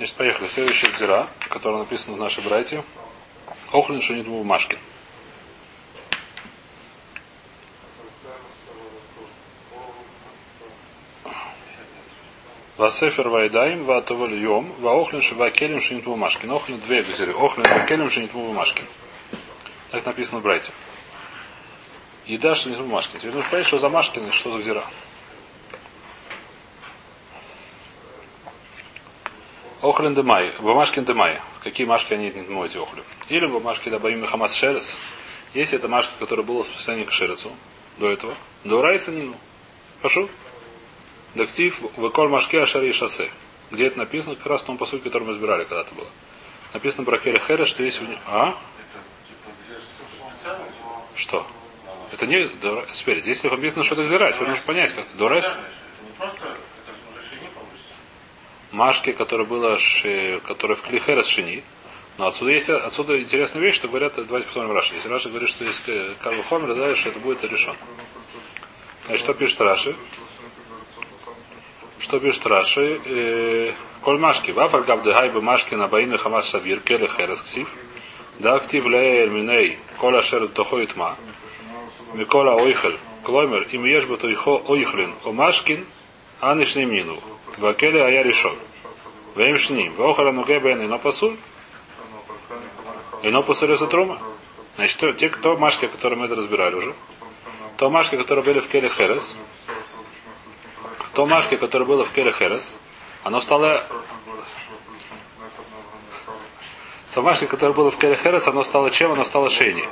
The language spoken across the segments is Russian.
Значит, поехали. Следующая дзира, которая написана в нашей братье. Охлин шанит бумажки. Васефер вайдаим, ватоволь йом, ваохлин шивакелем шинит бумажки. Охлин две гзиры. Охлин вакелем шинит бумажки. Так написано в братье. Еда шинит бумажки. Теперь нужно понять, что за Машкин что за гзира. Охлин демай, бумажкин демай. Какие машки они не моют охлю? Или бумажки дабаим хамас шерес. Если это машка, которая была спасении к шерецу до этого, до райца нину. Хорошо? Дактив выколь машке ашари шоссе. Где это написано? Как раз в том посуде, который мы избирали когда-то было. Написано про Келя Хера, что есть у него... А? Что? Это не... Теперь, здесь написано, что это гзира. Теперь нужно понять, как. Дорес? Машки, которая была, которая в Клихерес Шини. Но отсюда есть отсюда интересная вещь, что говорят, давайте посмотрим Раши. Если Раши говорит, что есть Карл Хомер, дальше это будет решен. Значит, что пишет Раши? Что пишет Раши? Э, Коль Машки, Вафаль Гавдыгай бы Машки на Баины Хамас Савир, Келе Херес Ксив. Да актив Леэль Миней, Коля Шер Тохоит Ма. Микола Ойхель, Клоймер, им ешь бы Тойхо Ойхлин, О Машкин, Анишни Мину. Вакеле Ая решен. Вем Шним, Вохара Нуге Бен Ино Пасуль. Ино Пасуль Трума. Значит, те, кто Машки, которые мы это разбирали уже, то Машки, которые были в Келе Херес, то Машки, которое было в Келе Херес, оно стало... То Машки, которое было в Келе Херес, оно стало чем? Оно стало Шейни.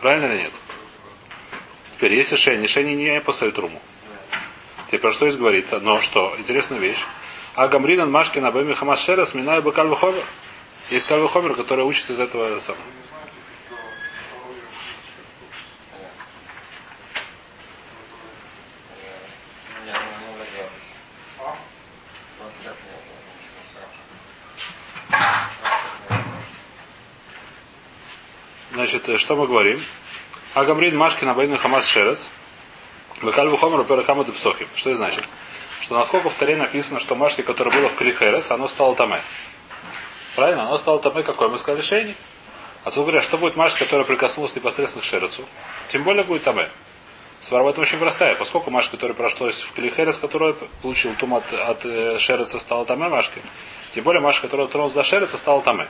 Правильно или нет? Теперь, если Шейни, Шейни не посоет Руму. Теперь про что здесь говорится? Но что? Интересная вещь. А Гамринан Машкин Абами Хамас Шерес Минаю бы Кальвахомер. Есть Кальвахомер, который учит из этого самого. Значит, что мы говорим? Агамрин Машкин Абайну Хамас Шерес. Бекальву Хомеру Перакаму Депсохим. Что это значит? Что насколько в Таре написано, что Машки, которое было в Калихерес, оно стало Таме. Правильно? Оно стало Таме какое? Мы сказали Шейни. Отсюда говорят, что будет Машка, которая прикоснулась непосредственно к Шерецу? Тем более будет Таме. Свара в этом очень простая. Поскольку Машка, которая прошлась в Калихерес, которая получил тум от, от э, Шереца, стала Таме Машкой. Тем более Машка, которая тронулась до Шереца, стала Таме.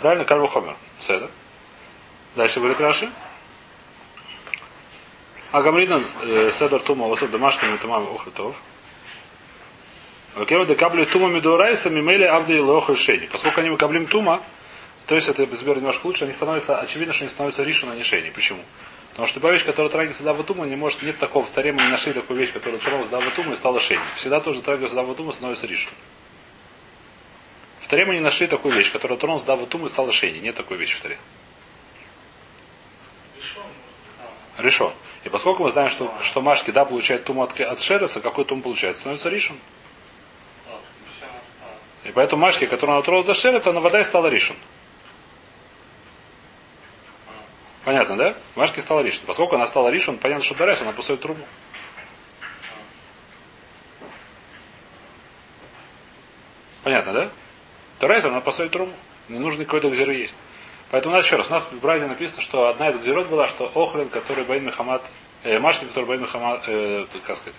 Правильно? Кальву Хомер. Седа. Дальше говорит Раши. Агамринан Седор Тума Осад Домашками Тумам Охлитов. Окей, декабли тума медурайса мимели авды и лох решений. Поскольку они каблим тума, то есть это безбер немножко лучше, они становятся, очевидно, что они становятся ришуна решений. Почему? Потому что любая вещь, которая трагится дава тума, не может, нет такого, в царе мы не нашли такую вещь, которая тронулась дава тума и стала шейни. Всегда тоже трагается дава тума становится ришуна. В таре мы не нашли такую вещь, которая тронулась дава тума и стала шейни. Нет такой вещи в таре. Решен. И поскольку мы знаем, что, что Машки да получает туму от, от Шереса, какой тум получается? Становится Ришин. И поэтому Машки, которая натуралась до Шереса, она вода и стала Ришин. Понятно, да? Машки стала Ришин. Поскольку она стала Ришин, понятно, что Дорес, она посоет трубу. Понятно, да? Дорес, она посоет трубу. Не нужно какой-то гзиры есть. Поэтому у нас еще раз, у нас в Бразе написано, что одна из гзирот была, что Охлин, который Баин Мехамад, э, Машкин, который Баин Мехамад, э, как сказать,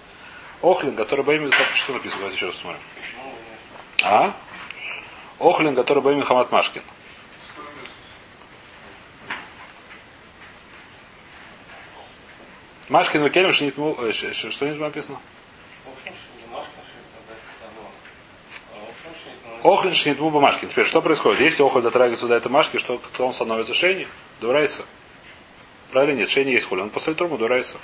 Охлин, который Баин как что написано, давайте еще раз посмотрим. А? Охлин, который Баин Мехамад Машкин. Машкин Векелем, что нибудь написано? Охлин шнитму бумажки. Теперь что происходит? Если охоль дотрагивается до этой машки, что то он становится шейни? Дурайса. Правильно? Нет, шейни есть холь. Он после труму дурайса.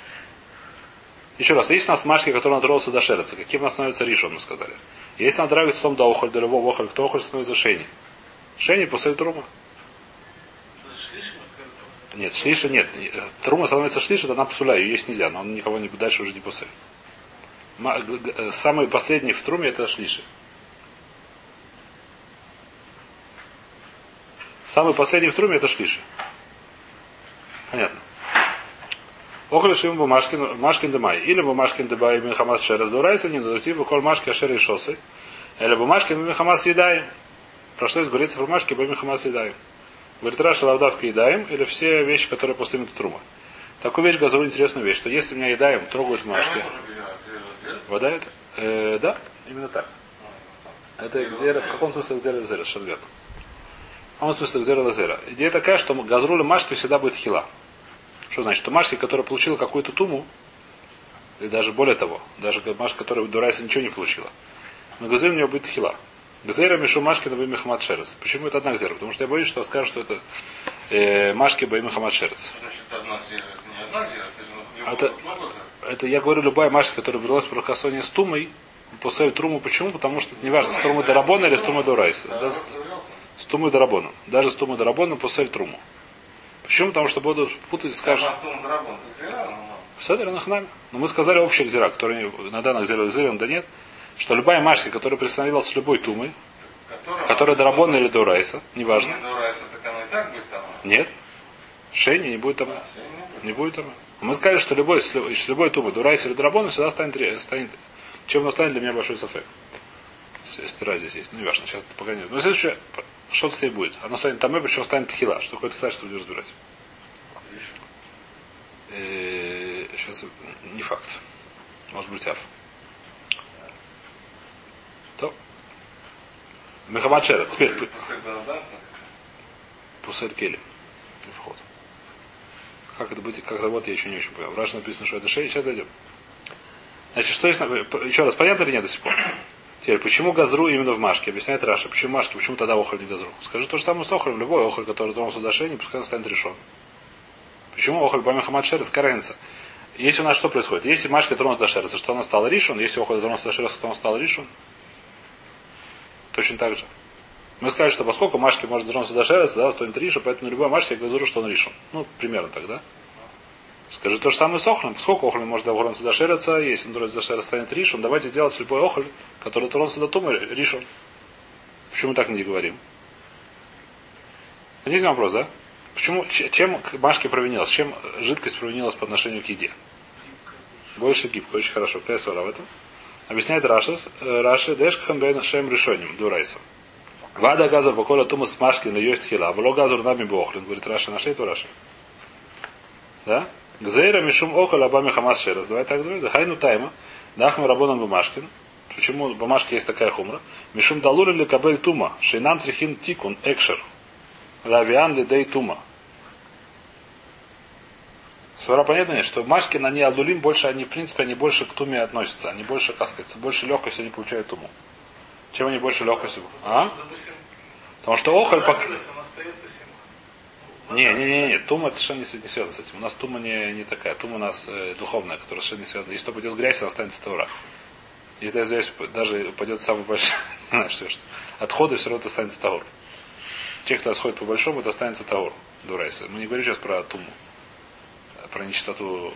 Еще раз, есть у нас машки, которые натронулся до шереца. Каким нас становится ришон, мы сказали. Если он дотрагивается том до охоль, до любого охоль, кто охоль становится шейни? Шейни после трума. Нет, шлиша нет. Трума становится шлиша, это она псуля, ее есть нельзя, но он никого не дальше уже не после. Самый последний в труме это шлиши. Самый последний в труме это шлиши. Понятно. Около шим бумашкин, машкин демай. Или бумашкин дебай михамас шерез дурайса, не дурти, выколь машки ашер и шосы. Или бумажки мы хамас съедаем. Про что здесь говорится про бумажки, мы хамас съедаем. Говорит, Раша лавдавка едаем, или все вещи, которые после трума. Такую вещь газру интересную вещь, что если меня едаем, трогают бумажки. Вода это? Э, да, именно так. Это гзера, в каком смысле гзера гзера, шадвер? В смысле гзера гзера? Идея такая, что газруля машки всегда будет хила. Что значит? Что машки, которая получила какую-то туму, и даже более того, даже машка, которая дурайся ничего не получила, но газруль у нее будет хила. Гзера Мишу Машки на Мехамад Шерец. Почему это одна гзера? Потому что я боюсь, что скажут, что это э, Машки Бай Мехамад Шерец. Значит, одна гзера, это не одна гзера, это, Это- много Это я говорю, любая машка, которая велась в прокасоне с тумой, после труму. Почему? Потому что это не важно, с трумой до рабона или с трумой до райса. Да, с- с тумой до рабона. Даже с тумой до рабона после труму. Почему? Потому что будут путать и скажут, Драбон, это Седер Нахнами. Но мы сказали общий гзира, который на данных гзира гзира, да нет, что любая машка, которая пристановилась с любой тумой, которая... которая до рабона или до райса, неважно. Не дурайся, так она и так будет там. Нет. Шейни не будет там. А, не будет. Не будет там. Мы сказали, что любой, любой тумы, дурайс или драбон, всегда станет, станет чем он станет для меня большой софек. Стира здесь есть. Ну, не важно, сейчас это пока нет. Но следующее, что с ней будет? Оно станет там, причем станет тхила. Что такое тхила, сейчас будем разбирать. Э, Сейчас не факт. Может быть, аф. То. Мехамад Шера. Теперь Пусель Келем. Вход. Как это быть, как работает, я еще не очень понял. В Раше написано, что это шея. Сейчас зайдем. Значит, что есть, еще раз, понятно или нет до сих пор? Теперь, почему газру именно в Машке? Объясняет Раша. Почему Машке? Почему тогда охоль не газру? Скажи то же самое с охолем. Любой охоль, который тронулся до шеи, пускай он станет решен. Почему охоль бами хамад шерес каренца? Если у нас что происходит? Если Машке тронулся до шерца, что она стала решен? Если охоль тронулся до шерца, то он стал решен? Точно так же. Мы сказали, что поскольку Машке может дотронуться до шерца, да, станет риша, поэтому на любой Машке я газуру, что он решен. Ну, примерно так, да? Скажи то же самое с охлем. Поскольку охль может дотронуться до шерца, если он дотронется до шерца, станет ришон, давайте делать любой охль, который дотронулся до тумы, ришон. Почему так не говорим? Понятен вопрос, да? Почему, чем к Машке провинилась? Чем жидкость провинилась по отношению к еде? Больше гибко, очень хорошо. Какая свара в этом? Объясняет Рашис, э, Раши, Дешкхан Бен Шем Решоним, Дурайса. Вада газа покола тумас машкин на есть хила, вло газур нами бохлин, говорит Раша, нашли это Раша. Да? Гзейра мишум охал абами хамас шерас. Давай так говорим. Хайну тайма. Дахну рабоном бумашкин. Почему в бумажке есть такая хумра? Мишум далури ли кабель тума. Шейнан црихин тикун экшер. Лавиан ли дей тума. Свара понятно, нет, что Машкин, они алулим больше, они, в принципе, они больше к туме относятся. Они больше, как сказать, больше легкости они получают туму. Чем они больше легкости? А? Потому что охоль пока... Не, не, не, не, тума это совершенно не, связано с этим. У нас тума не, не такая. Тума у нас э, духовная, которая совершенно не связана. Если пойдет грязь, она останется таура. Если даже даже пойдет самый большой, не знаю, что, что. Отходы все равно это останется таур. Те, кто сходит по большому, это останется таур. Дурайся. Мы не говорим сейчас про туму. Про нечистоту. Ну.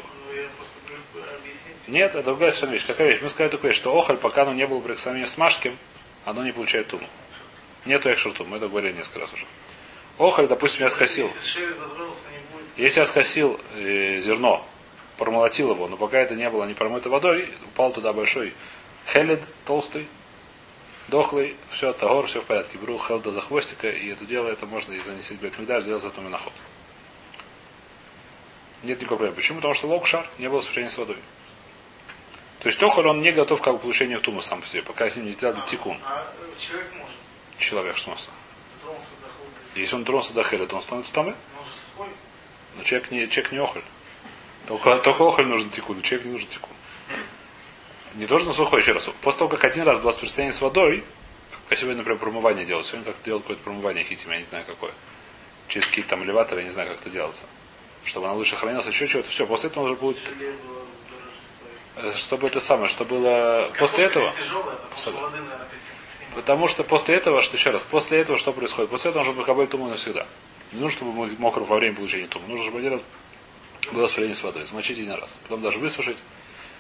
Нет, это другая совершенно вещь. Какая вещь? Мы сказали такое, что охоль, пока оно не было при сравнении с машким, оно не получает туму. Нету экшертум, мы это говорили несколько раз уже. Охоль, допустим, я скосил. Если я скосил э, зерно, промолотил его, но пока это не было не промыто водой, упал туда большой хелед толстый, дохлый, все, тагор, все в порядке. Беру хелда за хвостика, и это дело, это можно и занести в Бетмигдаш, сделать за это миноход. Нет никакого проблемы. Почему? Потому что локшар не было сопряжения с водой. То есть Тохоль, он не готов к получению тума сам по себе, пока с ним не сделали тикун. А э, человек может. Человек, что у нас? Дотронулся до холода. Если он тронулся до хелет, он становится там, сухой. но человек не, человек не охоль. Только, только охоль нужен тикун, человек не нужен тикун. Не должен сухой, еще раз. После того, как один раз было соприкосновение с водой, как сегодня, например, промывание делают. Сегодня как-то делают какое-то промывание хитим, я не знаю какое. Через какие-то там элеваторы, я не знаю, как это делается. Чтобы она лучше хранилась, еще чего-то. Все, после этого уже будет, э, чтобы это самое, что было после Капуста этого. тяжелая, потому что после этого, что еще раз, после этого что происходит? После этого нужно кабель туму навсегда. Не нужно, чтобы был мокро во время получения туму. Нужно, чтобы один раз было сопряжение с водой. Смочить один раз. Потом даже высушить.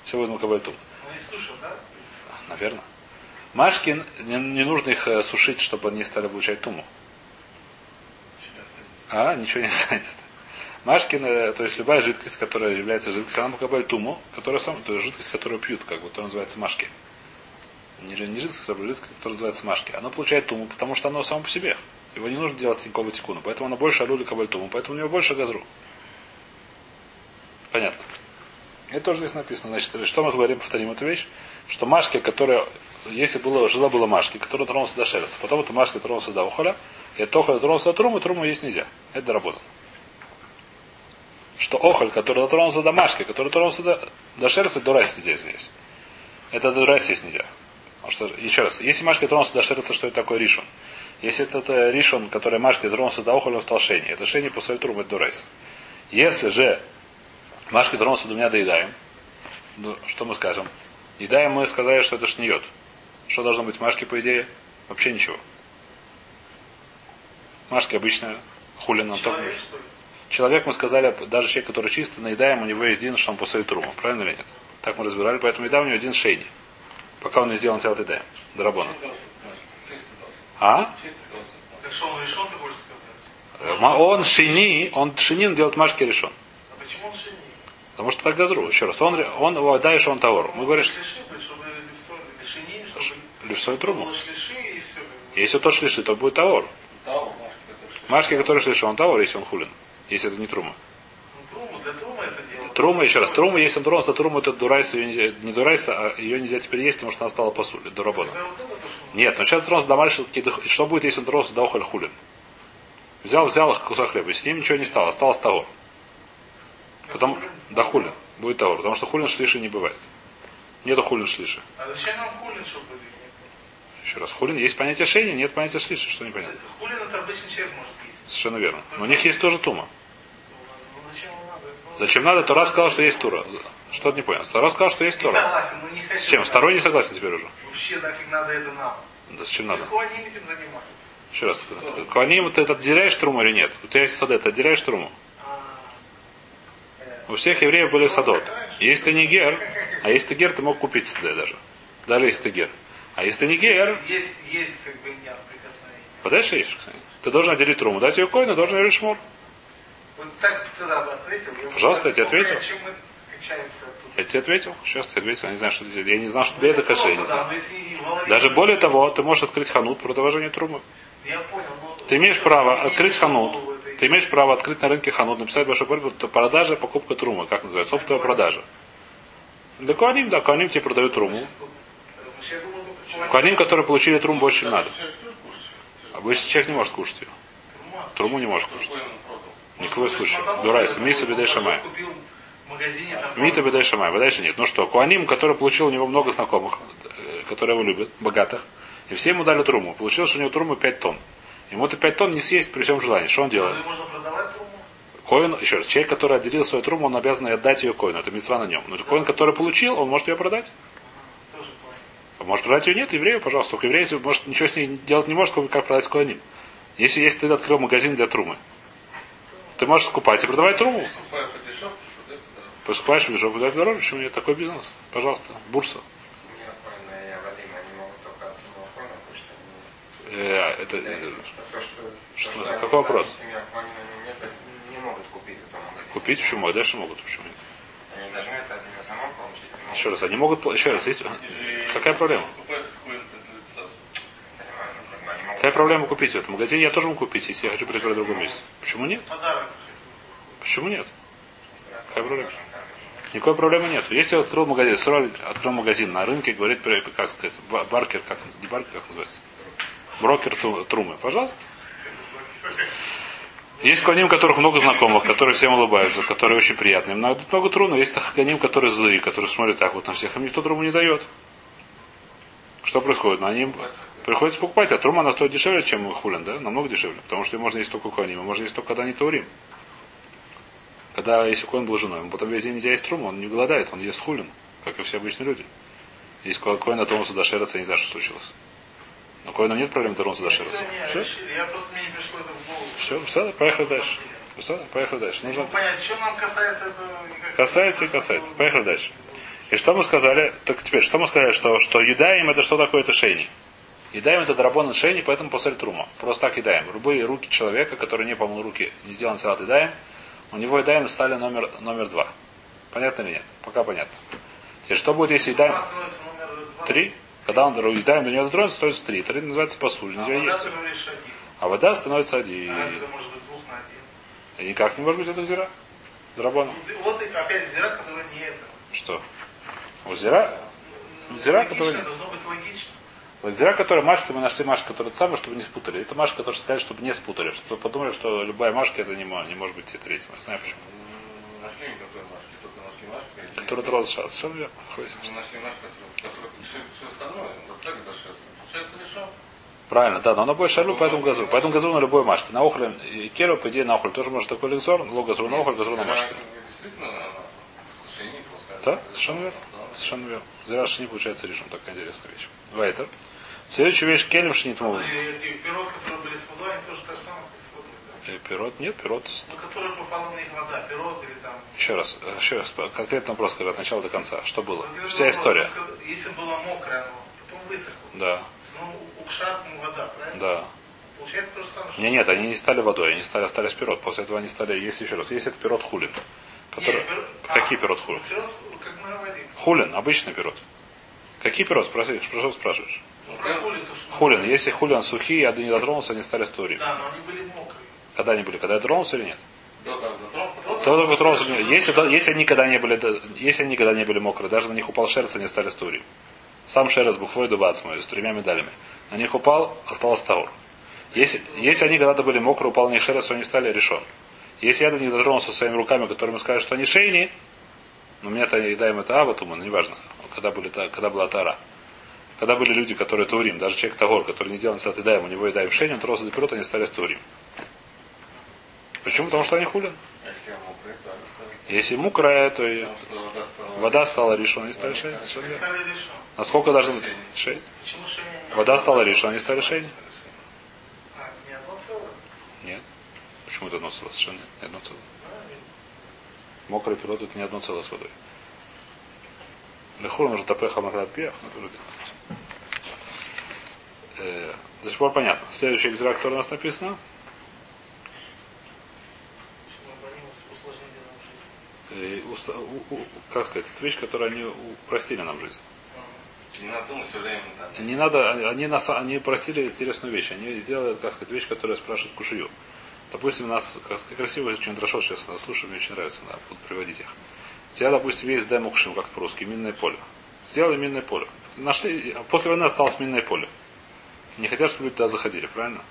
Все будет макабель туму. Он не слушал, да? Наверное. Машкин, не, не нужно их э, сушить, чтобы они стали получать туму. А, ничего не останется. Машкин, э, то есть любая жидкость, которая является жидкостью, она макабель туму, которая сам, то есть жидкость, которую пьют, как бы, то называется машки. Не, не жидкость, которая, жидкость, которая называется машки, оно получает туму, потому что оно само по себе. Его не нужно делать никакого тикуна, поэтому оно больше алюли кабаль туму, поэтому у него больше газру. Понятно. Это тоже здесь написано. Значит, что мы говорим, повторим эту вещь, что машки, которая, если было, жила была машки, которая тронулся до шерца, потом эта машка тронулся до ухоля, и от охоля тронулся до трумы, труму есть нельзя. Это доработано. Что охоль, который дотронулся до машки, который дотронулся до, до шерца, до раси нельзя, извиняюсь. Это до раси есть нельзя. Потому что, еще раз, если машка тронулся до шерца, что это такое ришон? Если это, это ришон, который машка тронулся до охоля, он стал шейни. Это шейни после трумы, это до райса. Если же Машки тронулся двумя доедаем. Ну, что мы скажем? Едаем мы сказали, что это шниет. Что должно быть Машки, по идее? Вообще ничего. Машки обычно хулин нам только. Человек, что мы сказали, даже человек, который чисто наедаем, у него есть один шам после трума. Правильно или нет? Так мы разбирали, поэтому еда у него один шейни. Пока он не сделал целый. Чистый должен. А? Чистый должен. Так что он Он шини, он шинин делает машки решен. А почему он шини? Потому что так газру. Еще раз. Он, он водаешь он таор. Мы говорим, что левсой все. Если тот шлиши, то будет что- Машки, который шлиши, он таор, если он хулин. Если это не трума. Трума еще раз, трума, если он тронулся, то трума это дурайса, ее не дурайса, а ее нельзя теперь есть, потому что она стала посули, дурабона. Нет, но сейчас тронулся до мальши, что будет, если он тронулся до охоль хулин? Взял, взял кусок хлеба, и с ним ничего не стало, осталось того. Потом, до хулин, будет того, потому что хулин шлиши не бывает. Нету хулин шлиши. А зачем нам хулин, чтобы были? Еще раз, хулин, есть понятие шейни, нет понятия шлиши, что непонятно. Хулин это обычный человек может есть. Совершенно верно. Но у них есть тоже тума. Ну, зачем ему надо? Ну, Зачем надо? Тора сказал, что есть тура. Что ты не понял? Тора сказал, что есть Не тура. согласен, ну не хочу. С чем? Второй не согласен теперь уже. Вообще нафиг надо это нам. Да зачем надо? Они этим занимаются. Еще раз. Куаним, ты это отделяешь труму или нет? У тебя есть садет, ты отделяешь труму. А, э, У всех евреев были садот. Если ты не гер, а если ты гер, ты мог купить садет даже. Даже если ты гер. А если ты не гер, Есть, есть как бы иньян прикосновение. подальше есть, кстати. Ты должен отделить труму. Дать ее коину, должен ее шмур. Вот так тогда бы ответил. Пожалуйста, я тебе ответил. Я тебе ответил. Сейчас ты ответил. Я не знаю, что ты. Я не знал, что тебе это каше. я не Просто, знал. да, но если и в голове- Даже более того, ты можешь открыть ханут понял, но... Ты имеешь право открыть ханут. Ты имеешь право открыть на рынке ханут, написать большой корпус, это продажа, покупка трумы, как называется, оптовая продажа. Да Куаним, да, Куаним тебе продают труму. Только Куаним, которые получили труму, больше не надо. Обычно человек не может кушать ее. Труму не может кушать. Какой он продал? Ни в коем случае. Я миса бедай шамай. Мита бедай шамай, а дальше нет. Ну что, Куаним, который получил у него много знакомых, э, которые его любят, богатых, и все ему дали труму. Получилось, что у него трумы 5 тонн. Ему это 5 тонн не съесть при всем желании. Что он делает? Коин, еще раз, человек, который отделил свою труму, он обязан отдать ее коину. Это мецва на нем. Но коин, который получил, он может ее продать. Может продать ее нет, еврею, пожалуйста. Только еврей, может, ничего с ней делать не может, как продать коиним. Если есть ты открыл магазин для трумы, ты можешь скупать и продавать. Покупаешь в дешевле, продать дороже, почему нет? Такой бизнес. Пожалуйста, бурса. Э, это, э, то, что, что то, за- какой вопрос? Купить почему? А дальше могут, почему нет? Они должны это на самом получить. Еще раз, они могут, еще раз, же- какая проблема? Покупает этот коин, принадлежит сразу. Понимаю, ну, как бы они могут... Какая проблема купить в этом магазине? Я тоже могу купить, если я хочу приобрести в другом месте. Почему нет? Почему нет? Какая проблема? Никакой проблемы нет. Если я открыл магазин, строил, открыл магазин на рынке, говорит, как сказать, ба- баркер, как, не баркер, как называется? Брокер трумы. Пожалуйста. Есть коним, которых много знакомых, которые всем улыбаются, которые очень приятные. Им дают много тру, но есть коним, которые злые, которые смотрят так вот на всех, им никто труму не дает. Что происходит? Ну, они приходится покупать, а трума она стоит дешевле, чем хулин, да? Намного дешевле. Потому что ее можно есть только у коним, можно есть только когда не таурим. Когда, если коин был женой, ему потом весь день нельзя есть труму, он не голодает, он ест хулин, как и все обычные люди. Если коин дотронулся до шерца, я не знаю, что случилось. Но коину нет проблем до шерца. Все, не, Все? решили. Я просто мне не пришло это в голову. Все, все, поехали дальше. Все, поехали дальше. Нужно... Ну, понять, что нам касается этого... Касается и касается. Поехали дальше. И что мы сказали, так теперь, что мы сказали, что, что едаем это что такое, это шейни. Едаем это драбон шейни, поэтому после трума. Просто так едаем. Любые руки человека, который не помыл руки, не сделан салат едаем, у него едаем стали номер, номер два. Понятно или нет? Пока понятно. Теперь, что будет, если едаем три? Когда он едаем до него дотронется, становится три. Три называется посуль. А Нельзя вода, есть. А вода становится один. А это может быть двух на один. И никак не может быть это зира. Драбона. Вот и опять зира, который не это. Что? У зира? Зира, Логично, который нет. должно быть логично. Вот зира, которая Машка, мы нашли Машка, которая самая, чтобы не спутали. Это Машка, которая сказали, чтобы не спутали. Чтобы подумали, что любая Машка это не, не может быть и третья. Я знаю почему. Нашли никакой машки, только нашли машку. Которая тролл шас. Совершенно верно. Нашли машку, которая все, все остальное, вот так это шерсть. Получается. Правильно, да, но она будет шарлю по этому газу. По этому газу на любой Машке. На охле и керу, по идее, на охле тоже может такой лексор, ло газру на охле, газру на Машке. Не. Да, совершенно верно. Совершенно верно. Зира не получается решим. Такая интересная вещь. Вайтер. Следующая вещь келем шнит мову. Эти пирот, которые были с водой, они тоже так же самое, как с водой. Да? Э, Пирот, нет, пирот. Ну, которые попала на них вода, пирот или там. Еще раз, э, еще раз, конкретный вопрос, когда от начала до конца. Что было? Вот Вся история. Если было мокрое, оно потом высохло. Да, Ну, укшат, ну, вода, правильно? да. Получается то же самое, что... Не, нет, они не стали водой, они стали, остались пирот. После этого они стали, есть еще раз, есть это пирот хулин. Который... Не, пир- а, Какие пирот хулин? Пирот, как мы говорим. Хулин, обычный пирот. Какие пирот? Спроси, что спрашиваешь? Хулин. Если хулин сухие, я до не дотронулся, они стали стори. Да, но они были мокрые. Когда они были? Когда я тронулся или нет? До как до Потом- То только тронулся. Если, если, они никогда не были, если они никогда не были мокрые, даже на них упал шерсть, они стали стори. Сам шерсть бухвой дубацмой, с тремя медалями. На них упал, осталось таур. Если, если они когда-то были мокрые, упал на них шерсть, они стали решен. Если я до них дотронулся своими руками, которыми скажут, что они шейни, но мне-то едаем это ава, тума, ну неважно, когда, были, когда была тара. Когда были люди, которые таурим, даже человек Тагор, который не делал сад едаем, у него едаем в шейни, он тронулся до пирот, они стали таурим. Почему? Потому что они хулин. Если я мокрый, то и вода стала... решена, они стали решен. Насколько должны быть? Не... Вода стала решена, они стали. А, целое? Нет. Почему это одно целое? Совершенно не одно целое. А, Мокрый пирот это не одно целое с водой. Лехур нужно тапеха махрат пиях, но вроде. Э, До сих пор понятно. Следующий экзрак, который у нас написано. Жизнь? э, уста- у- у- как сказать, это вещь, которую они упростили нам жизнь. Не надо думать все время там. Не надо, они, нас, они простили интересную вещь. Они сделали, как сказать, вещь, которая спрашивает кушаю. Допустим, у нас как сказать, красиво очень дрошот сейчас слушаю, мне очень нравится, да, буду приводить их. У тебя, допустим, есть дай мукшим, как по-русски, минное поле. Сделали минное поле. Нашли, после войны осталось минное поле. Не хотят, чтобы люди туда заходили, правильно?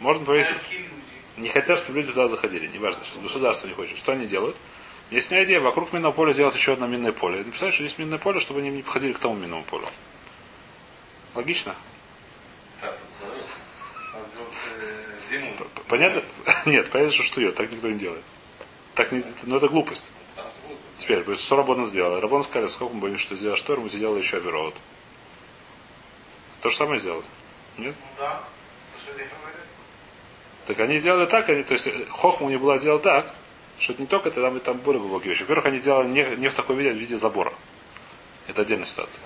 Можно повесить. Не хотят, чтобы люди туда заходили. Неважно, сейчас государство не хочет. Что они делают? Есть у меня идея, вокруг минного поля сделать еще одно минное поле. И написать, что здесь минное поле, чтобы они не подходили к тому минному полю. Логично? Сделать э, Понятно? Нет, понятно, что штует. Так никто не делает. Так не, ну это глупость. Теперь, то есть, что Рабона сделал? Рабон сказали, сколько мы боимся, что сделал штор, мы сделали еще оверот. То же самое сделали. Нет? Ну да. Так они сделали так, они, то есть э, Хохма у них была сделать так, что это не только это, там, там более глубокие вещи. Во-первых, они сделали не, не в таком виде, а в виде забора. Это отдельная ситуация.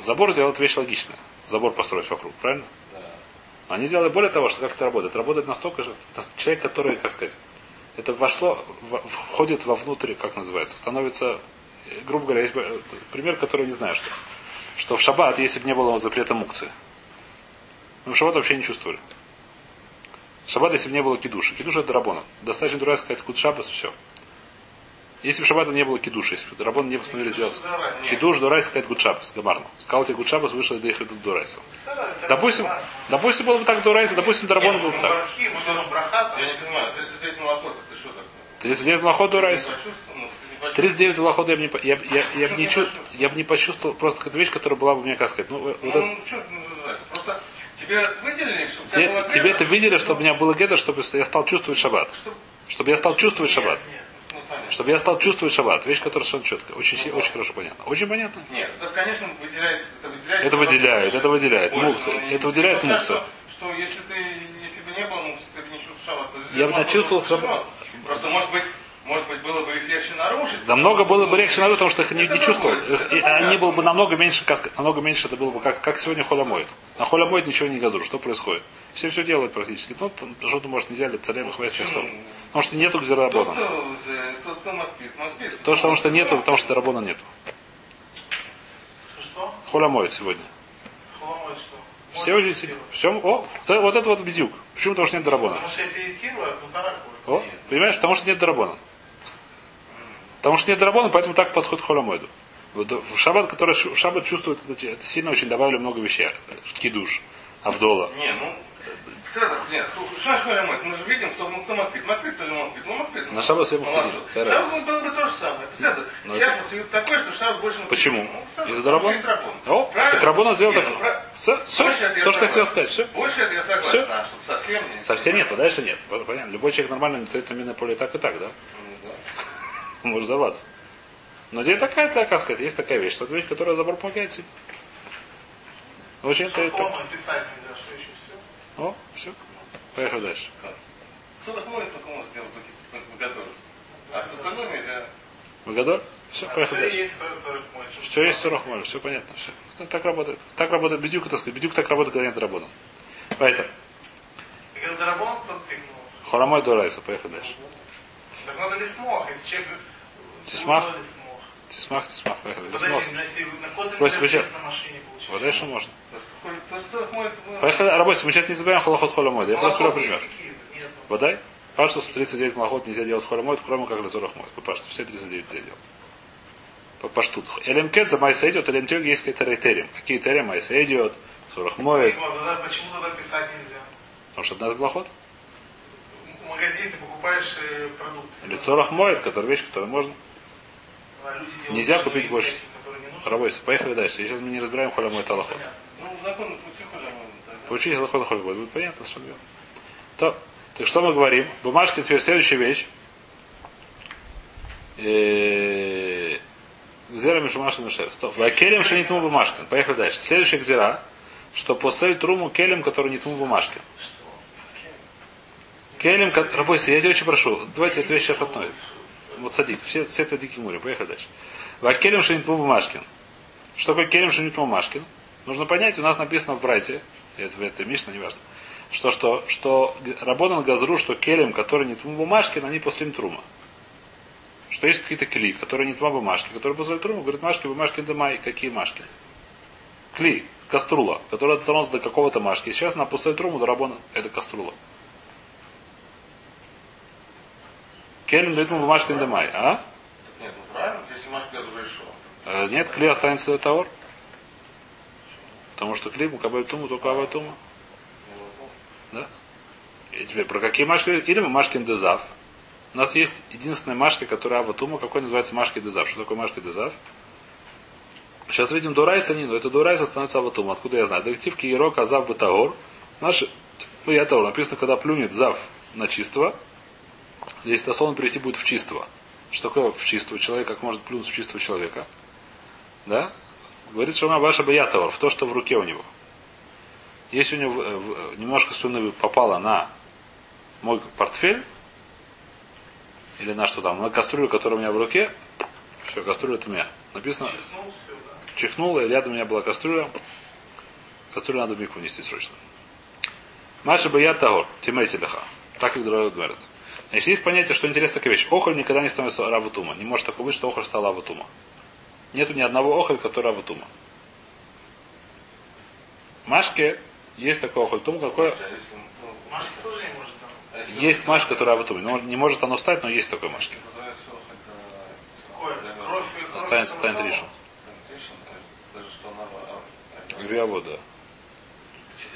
Забор сделать вещь логичная. Забор построить вокруг, правильно? Они сделали более того, что как это работает. Работает настолько же, человек, который, как сказать, это вошло, в- входит вовнутрь, как называется, становится, э, грубо говоря, есть э, пример, который не знаю что. Что в шаббат, если бы не было запрета мукции, мы в шаббат вообще не чувствовали. В шаббат, если бы не было кидуша. Кидуша это рабона. Достаточно дурак сказать куд шаббас, все. Если бы в шаббата не было кидуша, если бы рабон не постановили сделать. Кидуш, дурайс, сказать гуд шаббас, гамарну. Сказал тебе гуд шаббас, вышел до их идут дурайса. Допустим, допустим, было бы так дурайса, допустим, Дарабон был бы так. Говорим брахата. Я не понимаю, 39 молоко, ты что такое? 39 лохот дурайса. 39 лохот я бы не, я, я, я, не чу- я бы не почувствовал, просто какая-то вещь, которая была бы мне, как сказать, ну, вот это- Ну, что? Просто тебе выделили, чтобы у те- тебя была тебе это видели, чтобы у меня было геда, чтобы я стал чувствовать шаббат. чтоб- Чтобы я стал чувствовать шаббат. Ну, понятно. Чтобы я стал чувствовать шаббат. Вещь, которая совершенно четкая. Очень, си- очень хорошо понятно. Очень понятно. Нет, это, конечно, выделяется. Это выделяется, Это выделяет, это выделяет. Больше, но не- Это выделяет не мукция. Что, что если ты, если бы не было мукции, ты бы не чувствовал шаббат. Я бы было бы шаббат. Просто, может быть, может быть, было бы их легче нарушить. Да много было бы легче народу, потому что их не, не и они было бы намного меньше, намного меньше это было бы, как, как сегодня холомоет. На холомоет ничего не газру. Что происходит? Все все делают практически. Ну, что-то, может, не делали, царем их Почему? Потому что нету гзерабона. э, кто макпит, макпит. То, что, потому что нету, потому что рабона нету. Холя моет сегодня. Что? Все очень. Все, о, вот вот это вот бедюк. Почему? Потому что нет драбона. Потому что если иритирует, то тарак будет. О, понимаешь? Потому что нет драбона. Потому что нет драбона, поэтому так подходит к холомойду. Вот В шаббат, который в шаббат чувствует, это, это сильно очень добавили много вещей. Кидуш, Авдола. Не, ну, нет, ну, что ж мы мыть? Мы же видим, кто, ну, кто макпит. Макпит, кто не макпит. Ну, макпит. На шаббат Ну, макпит. что? Шаббат было бы то же самое. Седр. Но Сейчас вот такое, что шаббат больше макпит. Почему? Ну, Из-за что драбон. О, так Рабона сделал Нет, так. ну, Все, я то, что я хотел сказать, все. Больше это я согласен, а, чтобы совсем не... Совсем нет, а дальше нет. Понятно. Любой человек нормально не стоит на поле так и так, да? Может взорваться. Но здесь такая, так, как сказать, есть такая вещь, что это вещь, которая забор помогает сильно. Очень это, это. Хламой писать нельзя, что еще все. О, все. Поехали дальше. Что такое, только можно сделать готовить. А все остальное нельзя. Готовы? Все, А поехали все дальше. есть 40 мой. Все есть сорок может, все понятно, все. Ну, Так работает. Так работает бедюк, так сказать. Бедюк так работает, когда нет работы. Поэтому. Так это рабон подтыкнул. Хоромой Дорайса, поехали дальше. Так надо ли смог, если человек... Тисмах? Тисмах, тисмах, поехали. Подожди, ну, получается. Вот дальше можно. Что ну, Поехали, работайте. Мы сейчас не забираем холоход холомой. Я просто есть пример. Водай. Паштус 39 малоход нельзя делать холомой, кроме как лазурах моет. Паштус все 39 нельзя делать. По паштут. Элемкет за майса идет, элемтек есть какие-то рейтерим. Какие терем майса идет, сурах моет. Почему тогда писать нельзя? Потому что одна из блоход. В магазине ты покупаешь э, продукты. Или цорах моет, который вещь, которую можно. Нельзя купить больше. Работайте. Поехали дальше. Сейчас мы не разбираем ходят. ну, тогда. Получите заход холомой. Будет понятно, что делать. То, так что мы говорим? Бумажки теперь следующая вещь. Э, Гзера Мишумашка Мишерс. А келем шанитму бумажкин. Поехали дальше. Следующая гзера, что после труму келем, который не тму бумажкин. Келем, рабойся, я тебя очень прошу, давайте эту вещь сейчас относим. Вот садик, все, все это дикий мури, поехали дальше. Вакелем шанитму бумажкин. Что такое келем шанитму бумажкин? Нужно понять, у нас написано в Брайте, это, это Мишна, неважно, что, что, что Рабонан Газру, что келем, который не тму бумажкин, они после трума. Что есть какие-то кли, которые не тма бумажки, которые позволяют труму, говорит, машки, бумажки, дамай, какие машки? Кли, каструла, которая дотронулась до какого-то машки. Сейчас на пустой труму до Рабона это каструла. Келем дает ему бумажки дамай, а? Нет, ну правильно, если Машка разрешил. Э, Нет, кли останется товар. Потому что кли мукабай туму, только авай туму. Да? И теперь про какие машки? Или мы машкин дезав. У нас есть единственная машка, которая ава тума, какой называется машки дезав. Что такое машки дезав? Сейчас видим Дурайса не, но это Дурайса становится аватума. Откуда я знаю? Детектив Киерок Азав Батагор. Наши, ну я тоже написано, когда плюнет зав на чистого, здесь дословно перейти будет в чистого. Что такое в чистого человека, как может плюнуть в чистого человека? Да? Говорит, что она ваша боятовар, в то, что в руке у него. Если у него э, э, немножко слюны попало на мой портфель, или на что там, на кастрюлю, которая у меня в руке, все, кастрюля это меня. Написано, Ну, чихнула, и рядом у меня была кастрюля. Кастрюлю надо в микву нести срочно. Маша Баят Тагор, Тимейти Леха. Так их дорогой говорят. Значит, есть понятие, что интересная такая вещь. Охоль никогда не становится равутума. Не может такого быть, что охоль стал равутума. Нету ни одного охоль, который равутума. Машке есть такой охоль тум, какой... Если, Машка тоже не может там. если Есть машка, которая равутума. Но не может оно стать, но есть такой машки. называется хоть, Какое? Кровь и кровь. Станет, решен. Sanitation, даже что она... Гриавод, да.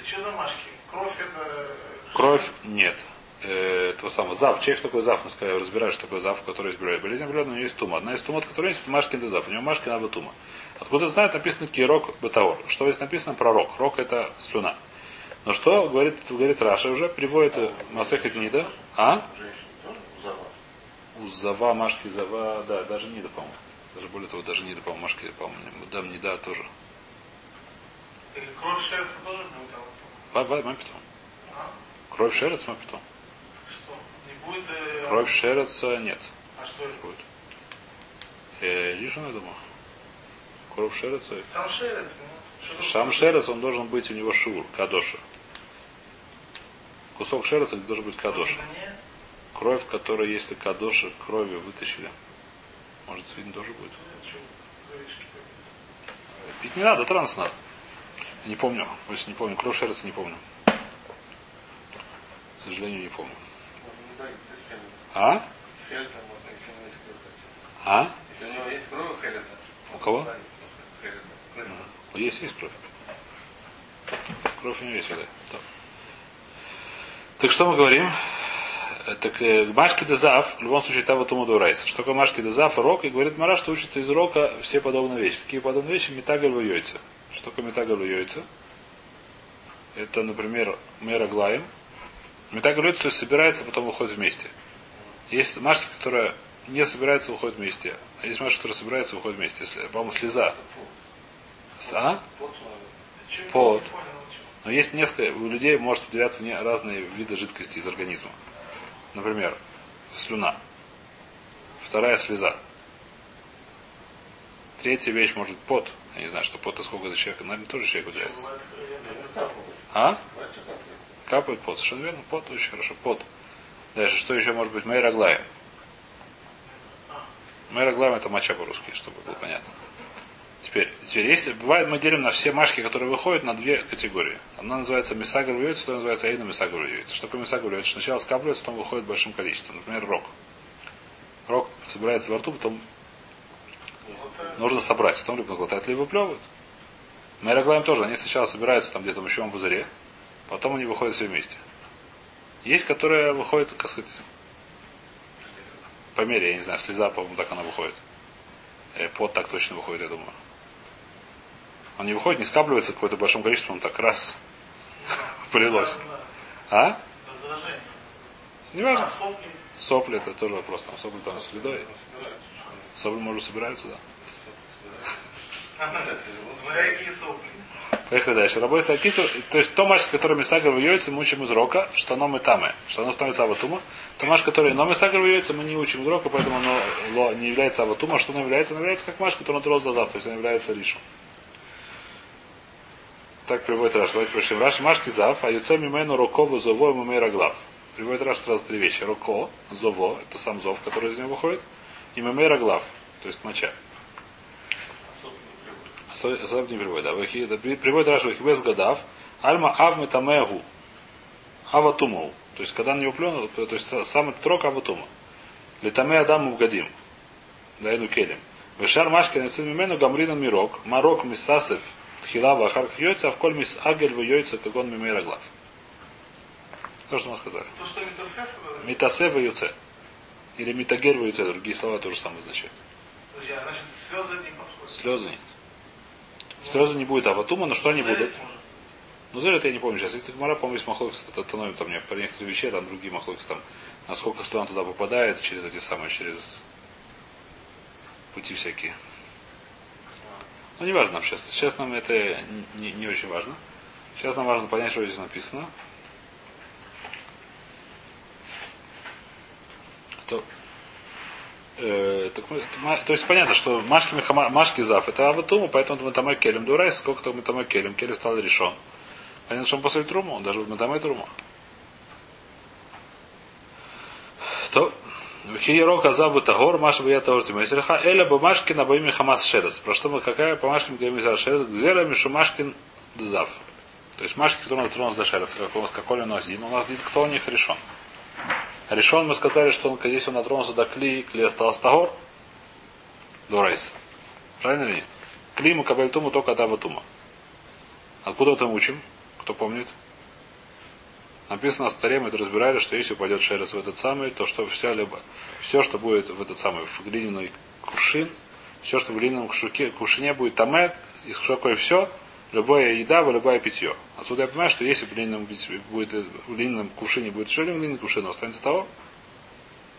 Что за машки? Кровь это... Кровь нет. Э, этого самого зав. Человек такой зав, мы сказали, разбираешь, что такое зав, который есть болезнь. Бледная, у него есть тума. Одна из тумот, которая есть, это машкин зав. У него машкин аба тума. Откуда знают, написано кирок бетаор. Что здесь написано про рок? Рок это слюна. Но что говорит, говорит Раша уже, приводит Масеха Нида. А? У зава, машки, зава, да, даже Нида, по-моему. Даже более того, даже Нида, по-моему, машки, по-моему, дам Нида тоже. Или кровь шерца тоже будет там. Мапитом. А? Кровь шерец, мапитом. Будет... э, Кровь шереца нет. А что это? будет. Э, Лишен, я думаю. Кровь шереца. Сам шерец, ну. Шам шерец, он должен быть у него шур, кадоша. Кусок шереца где должен быть кадоша. Кровь, которая, если кадоша крови вытащили, может, видно, тоже будет. попить. Пить не надо, транс надо. Не помню, если не помню, кровь шерсть не помню. К сожалению, не помню. А? А? Если у него есть кровь хелета. У кого? Крыса. Есть, есть кровь. Кровь у него есть вода. Так. Что мы говорим? Э, Так э, Машки Дезав, в любом случае, того тому Райса. Что такое Машки Дезав, рок, и говорит Мара, что учится из рока все подобные вещи. Такие подобные вещи метагаль в яйца. Что такое метагаль в яйца? Это, например, мера глаем. Метагаль в яйца, то есть собирается, потом выходит вместе. Есть машки, которые не собираются, выходят вместе. А есть машки, которые собираются, выходят вместе. Если, по-моему, слеза. А? Чего. Но есть несколько, у людей может выделяться не разные виды жидкости из организма. Например, слюна. Вторая слеза. Третья вещь может пот. Я не знаю, что пот сколько за человека. Наверное, тоже человек выделяет. А? Капает пот. Совершенно верно. Пот очень хорошо. Пот. Дальше, что еще может быть? Мейроглаем. Мейроглаем это моча по-русски, чтобы было понятно. Теперь, теперь если бывает, мы делим на все машки, которые выходят, на две категории. Одна называется мисагар вьется, вторая называется айна мисагар вьется. Что такое мисагар вьется? Сначала скапливается, потом выходит большим количеством. Например, рок. Рок собирается во рту, потом нужно собрать. Потом либо глотает, либо выплевывает. Мейроглаем тоже. Они сначала собираются там где-то в пузыре, потом они выходят все вместе. Есть, которые выходят, как сказать, по мере, я не знаю, слеза, по-моему, так она выходит. Э, Пот так точно выходит, я думаю. Он не выходит, не скапливается какое-то большим количеством, он так раз полилось. А? Не важно. Сопли. Это тоже вопрос. Там сопли там с следой. Сопли, может, собираются, да. Смотря какие сопли. Поехали дальше. Рабой Сакиту, то есть то маш, который Мисагар в яйце, мы учим из рока, что оно мы тамы, что оно становится аватума. То маш, который но Мисагар в яйце, мы не учим из рока, поэтому оно не является аватума. Что оно является? Оно является как маш, который натурал за завтра, то есть оно является ришу. Так приводит Раш. Давайте прочтем. Раш Машки Зав, а юце мимену рокову зово мемейра глав. Приводит Раш сразу три вещи. Роко, зово, это сам зов, который из него выходит, и мемейра глав, то есть моча. Особо не приводит, при- Приводит Раша Вахибес Гадав. Альма Авме Тамегу. Аватумау. То есть, когда на него плюнул, то есть са- сам этот рок Аватума. Литаме Адам Угадим. Дайну Келем. Вешар Машкин Яцин Мимену Гамринан Мирок. Марок Мисасев. Тхила Вахар Йойца, а коль мис Агель в Йойца, как он Мимейра Глав. То, что мы сказали. То, что Митасев и Юце. Или Митагель в Юце. Другие слова тоже самое значение. А значит, слезы не подходят. Слезы нет. Слезы не будет Аватума, но что они будут? Ну, зря это я не помню сейчас. Если Гмара, есть махлокс, автономия, там мне по некоторым вещам, там другие махлокс, там, насколько слон туда попадает, через эти самые, через пути всякие. Ну, не важно нам сейчас. Сейчас нам это не, не очень важно. Сейчас нам важно понять, что здесь написано. То, э, так ма- то есть понятно, что Машки, Мехама- Машки Зав это Аватума, поэтому мы там Келем Дурай, сколько там мы там Келем, Келем стал решен. Понятно, что он после Труму, он даже там Труму. То, Хиеро Казабу Тагор, Маша Бия Тагор Тимесельха, Эля на боими Хамас Шерес. Про что мы, какая по Машкин из Шерес, Гзера Мишумашкин Дзав. То есть Машки, который натронулся до Шереса, как какой он у нас один, у нас один, кто у них решен. Решен мы сказали, что он, если он натронулся до Кли, Кли остался Тагор, до Рейса. Правильно или нет? Кли мы Кабальтуму только Таба Тума. Откуда это учим? Кто помнит? Написано на столе, мы это разбирали, что если упадет шерец в этот самый, то что вся либо, все, что будет в этот самый, в глиняный кувшин, все, что в глиняном кувшине будет тамек, и что такое все, любая еда, любое питье. Отсюда я понимаю, что если в глиняном, будет, в глиняном кувшине будет еще один глиняный кувшин, он останется того.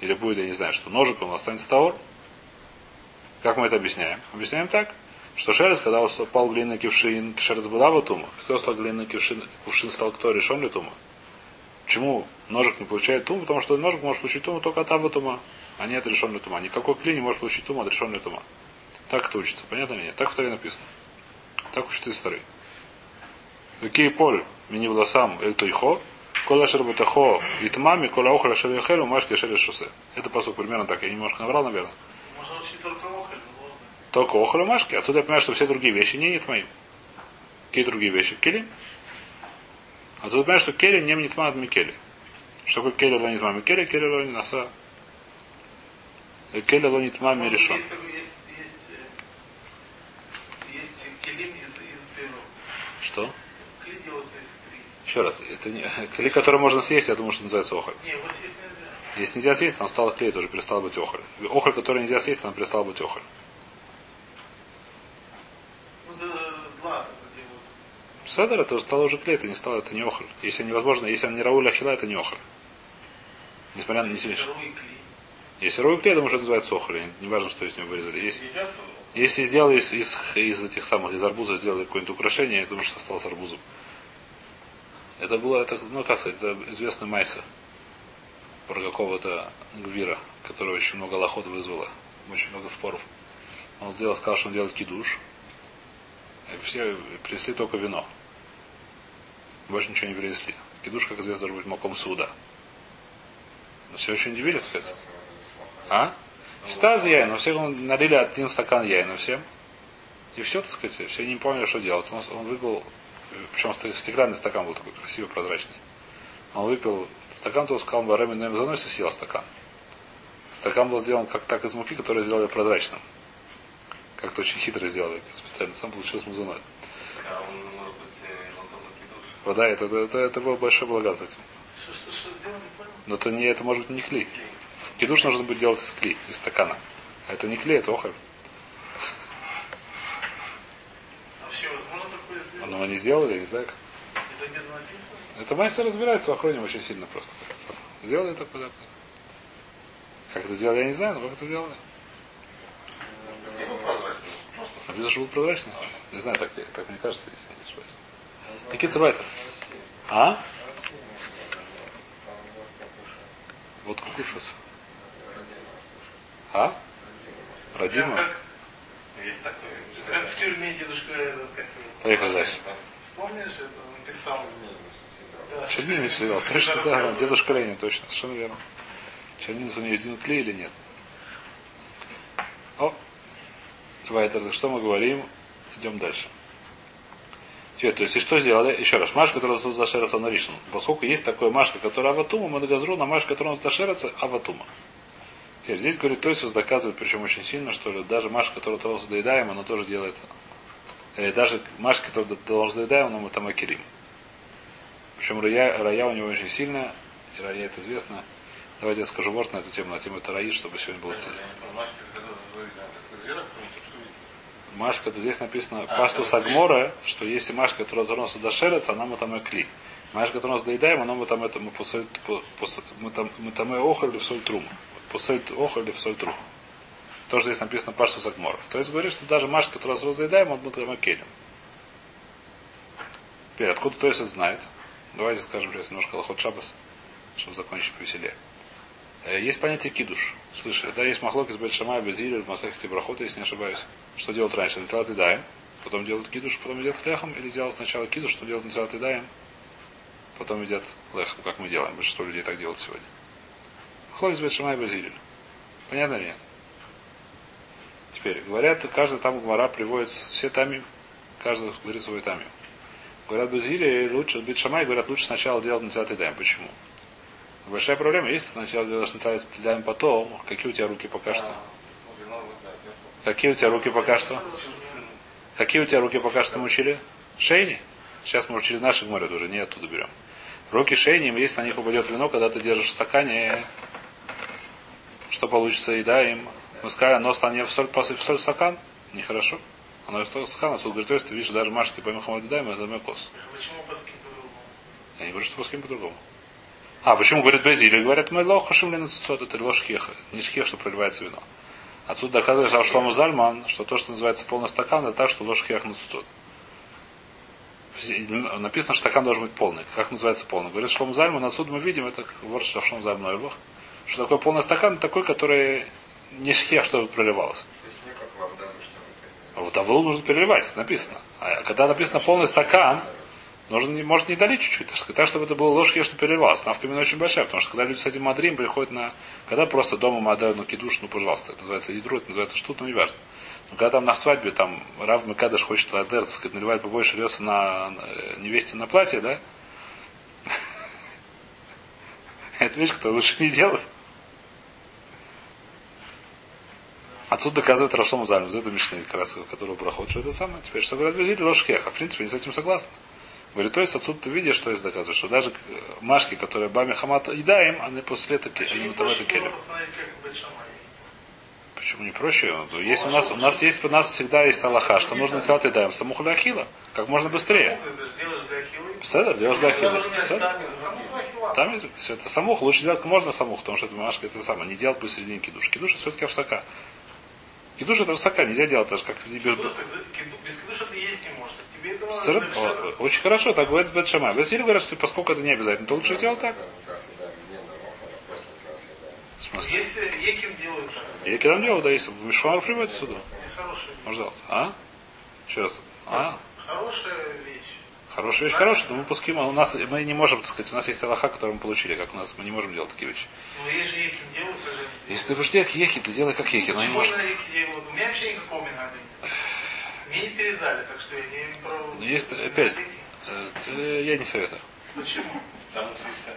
Или будет, я не знаю, что ножик, он останется того. Как мы это объясняем? Объясняем так, что шерец, когда упал глиняный кувшин, шерец была в тума. Кто стал глиняный кувшин, кувшин стал кто решен ли тума? Почему ножик не получает туму? Потому что ножик может получить туму только от Авы тума, а не от решенной тума. Никакой клей не может получить туму от решенной тума. Так это учится. Понятно или нет? Так в Торе написано. Так учат истории. Какие поль, мини власам, эль туйхо, кола шербутахо, итмами, кола охля шерехелю, машки шере шосе. Это посыл примерно так. Я немножко наврал, наверное. Можно учить только ладно. Только охоль машки. Отсюда я понимаю, что все другие вещи не нет моим. Какие другие вещи? Келим. А тут понимаешь, что Кели не нитма от Микели. Что такое Кели ло нитма Микели, Кели ло наса. Кели ло нитма Ну, решен. Есть, есть келим из, из берут. Что? Кли делается из кли. Еще раз, это не... Кли, который можно съесть, я думаю, что называется охоль. Не, его съесть нельзя. Если нельзя съесть, он стал клей, тоже перестал быть охоль. Охоль, который нельзя съесть, он перестал быть охоль. Ну. Седер это стало уже клей, это не стало, это не охоль. Если невозможно, если он не рауль ахила, это не охоль. Несмотря на не. Если рауль клей, я думаю, что это называется охоль. Не важно, что из него вырезали. Едят, если сделали из, из, из этих самых, из арбуза сделали какое-нибудь украшение, я думаю, что осталось арбузом. Это было, это, ну, как сказать, это известный майса про какого-то гвира, который очень много лохот вызвало, очень много споров. Он сделал, сказал, что он делает кидуш. И все принесли только вино. Больше ничего не принесли. Кидуш, как известно, должен быть маком суда. Но все очень удивились, сказать. А? Стаз яйна, всех он налили один стакан яйна всем. И все, так сказать, все не поняли, что делать. Он, он выпил, причем ст- стеклянный стакан был такой красивый, прозрачный. Он выпил стакан, то сказал, Барами наем заносит и съел стакан. Стакан был сделан как так из муки, которую сделали прозрачным. Как-то очень хитро сделали, специально. Сам получился а он, может быть, накидуш. Вода, это, это, это, это было большое благо с этим. Что, что, что сделал, не понял? Но это не, это может быть не клей. Кидуш нужно быть делать из клей, из стакана. А это не клей, это охоль. А вообще возможно такое сделать? Но они сделали, я не знаю как. Это где-то написано? Это мастер разбирается в охране очень сильно просто. Сделали такое, да. Как это сделали, я не знаю, но как это сделали. Написано, что был прозрачный. Не знаю, так, так мне кажется, если я не ошибаюсь. Какие цвета? А? Вот кушают. А? Родима? Есть такое. как в тюрьме дедушка как. Поехали дальше. Помнишь, это он писал? Да. Чернильный съедал. Точно, да, дедушка Ленин, точно, совершенно верно. Чернильниц у него есть клей или нет? О, давай, это что мы говорим? Идем дальше. Теперь, то есть, и что сделали? Еще раз, маш, которая тут зашерится на ришн. Поскольку есть такое машка, которая аватума, мы газру на маш, которая у нас зашерится, аватума. Теперь, здесь говорит, то есть доказывает, причем очень сильно, что даже маш, которую тоже доедаем, она тоже делает. Э, даже маш, которую тоже доедаем, мы там акирим. Причем рая, рая у него очень сильная, и рая это известно. Давайте я скажу ворд на эту тему, на тему это раи, чтобы сегодня было. Машка, это здесь написано А, пасту сагмора, что если машка, которая развернулся до шерец, она мы там и кли. Машка, которую у нас доедаем, она мы там это мы мы там мы там и охали в соль трум. Посоль охали в соль трум. Тоже здесь написано пасту сагмора. То есть говорит, что даже машка, которую раз доедаем, он мы там и келим. Теперь, откуда то есть знает? Давайте скажем сейчас немножко лохот шабас, чтобы закончить повеселее. Э, Есть понятие кидуш. Слышали, да, есть махлок из Бельшамая, Безиль, в Масахте Брахота, если не ошибаюсь. Что делают раньше? Сначала ты даем, потом делают кидуш, потом едят хлехом, или делают сначала кидуш, потом делают сначала ты даем, потом едят лехом, как мы делаем. Большинство людей так делают сегодня. Махлок из Бельшамая, Безиль. Понятно или нет? Теперь, говорят, каждый там гмара приводит все тами, каждый говорит свой тами. Говорят, Безиле лучше, быть шамай, говорят, лучше сначала делать на ты даем. Почему? Большая проблема, если сначала делаешь на даем потом, какие у тебя руки пока что? Какие у тебя руки пока что? Какие у тебя руки пока что мы учили? Шейни? Сейчас мы учили наши море уже, не оттуда берем. Руки шейни, если на них упадет вино, когда ты держишь в стакане, что получится, и да, им. Пускай оно станет в соль, после в соль стакан, нехорошо. Оно в соль стакан, отсюда говорит, то есть ты видишь, даже машки по Мухаммаду даем, это мекос. Почему паски по-другому? Я не говорю, что по кем по-другому. А, почему говорят Бразилия? Говорят, мы лох хашим ленацицот, это ложь хеха. Не шхех, что проливается вино. Отсюда доказывает Авшлому Зальман, что то, что называется полный стакан, это так, что ложь хех нацицот. Написано, что стакан должен быть полный. Как называется полный? Говорит Шлом Зальман, отсюда мы видим, это вот Шлом Зальман что такое полный стакан, такой, который не шхех, чтобы проливалось. А вот авлу нужно переливать, написано. А когда написано полный стакан, нужно, не- может не долить чуть-чуть, так сказать, так, чтобы это было ложь, что переливалось. Навка именно очень большая, потому что когда люди с этим мадрим приходят на... Когда просто дома мадрим, ну кидуш, ну пожалуйста, это называется ядро, это называется что-то, ну не важно. Но когда там на свадьбе там Рав Мекадыш хочет ладер, так сказать, наливать побольше льется на э, невесте на платье, да? Это вещь, которую лучше не делать. Отсюда доказывает Рашлому Зальму, этого Мишны, как раз, которого проход, что это самое. Теперь, что говорят, везили ложкеха. В принципе, они с этим согласны. Говорит, то есть отсюда ты видишь, что есть доказывает, что даже э, машки, которые Бами Хамат едаем, они после этого не это келем. Почему не проще? Ну, Есть у нас, у нас есть, у нас всегда есть Аллаха, что нужно делать и даем саму ахила, как можно быстрее. Для. Седер, делаешь для ахила. Не для. Там это самух, лучше делать можно самух, потому что это машка это самое, не делать посередине кидуш. Кидуш это все-таки овсака. Кидуш это овсака, нельзя делать даже как без... Без кидуша ты есть не можешь. Тебе Сыр- Очень хорошо, так говорит Бетшамай. Василий говорят, что поскольку это не обязательно, то лучше делать так. В смысле? Если Еким делают кидам делал, да, если Мишмар приводит сюда. хорошая, Можно делать. А? Еще раз. А? хорошая вещь. Хорошая вещь, хорошая, но мы пуским, а у нас, мы не можем, так сказать, у нас есть Аллаха, который мы получили, как у нас, мы не можем делать такие вещи. Есть же Еким делают, Если ты будешь делать еки, ты делай как еки, но не Почему можешь. на Еки делают? У меня вообще никакого минага нет. Мне не передали, так что я не права. Но есть, опять, э, я не советую. Почему? Замучился.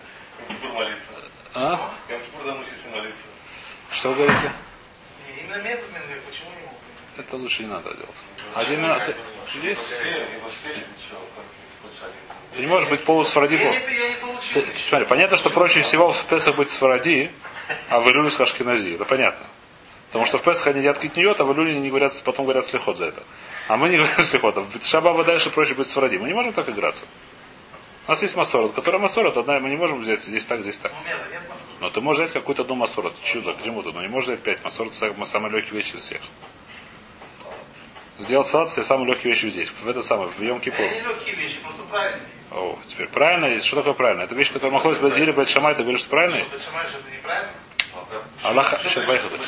Кипур молиться. А? Я Кипур замучился молиться. Что вы говорите? Не, именно метод минга, почему не могу? Это лучше не надо делать. Один минут. ты- Есть? Все, его все, ты не можешь быть полусфаради. Не, не. Ты- Смотри, понятно, что проще всего в Песах быть сфаради, а в Илюле с Ашкенази. Это понятно. Потому что в Песах они едят китниот, а в Илюле не говорят, потом говорят слихот за это. А мы не говорим слихот. А в Шабаба дальше проще быть сфаради. Мы не можем так играться. У нас есть массорот, которая массорот, одна мы не можем взять здесь так, здесь так. Но ты можешь взять какую-то одну массорот. Чудо, к чему-то. Но не можешь взять пять. Массорот это самый легкий вещь из всех. Сделать салат это самый легкий вещь здесь. В это самое, в Йом Кипур. Это не легкие вещи, просто правильные. О, теперь правильно, что такое правильно? Это вещь, которая находится без Бет Шамай, ты говоришь, что правильно? Аллах, сейчас поехали.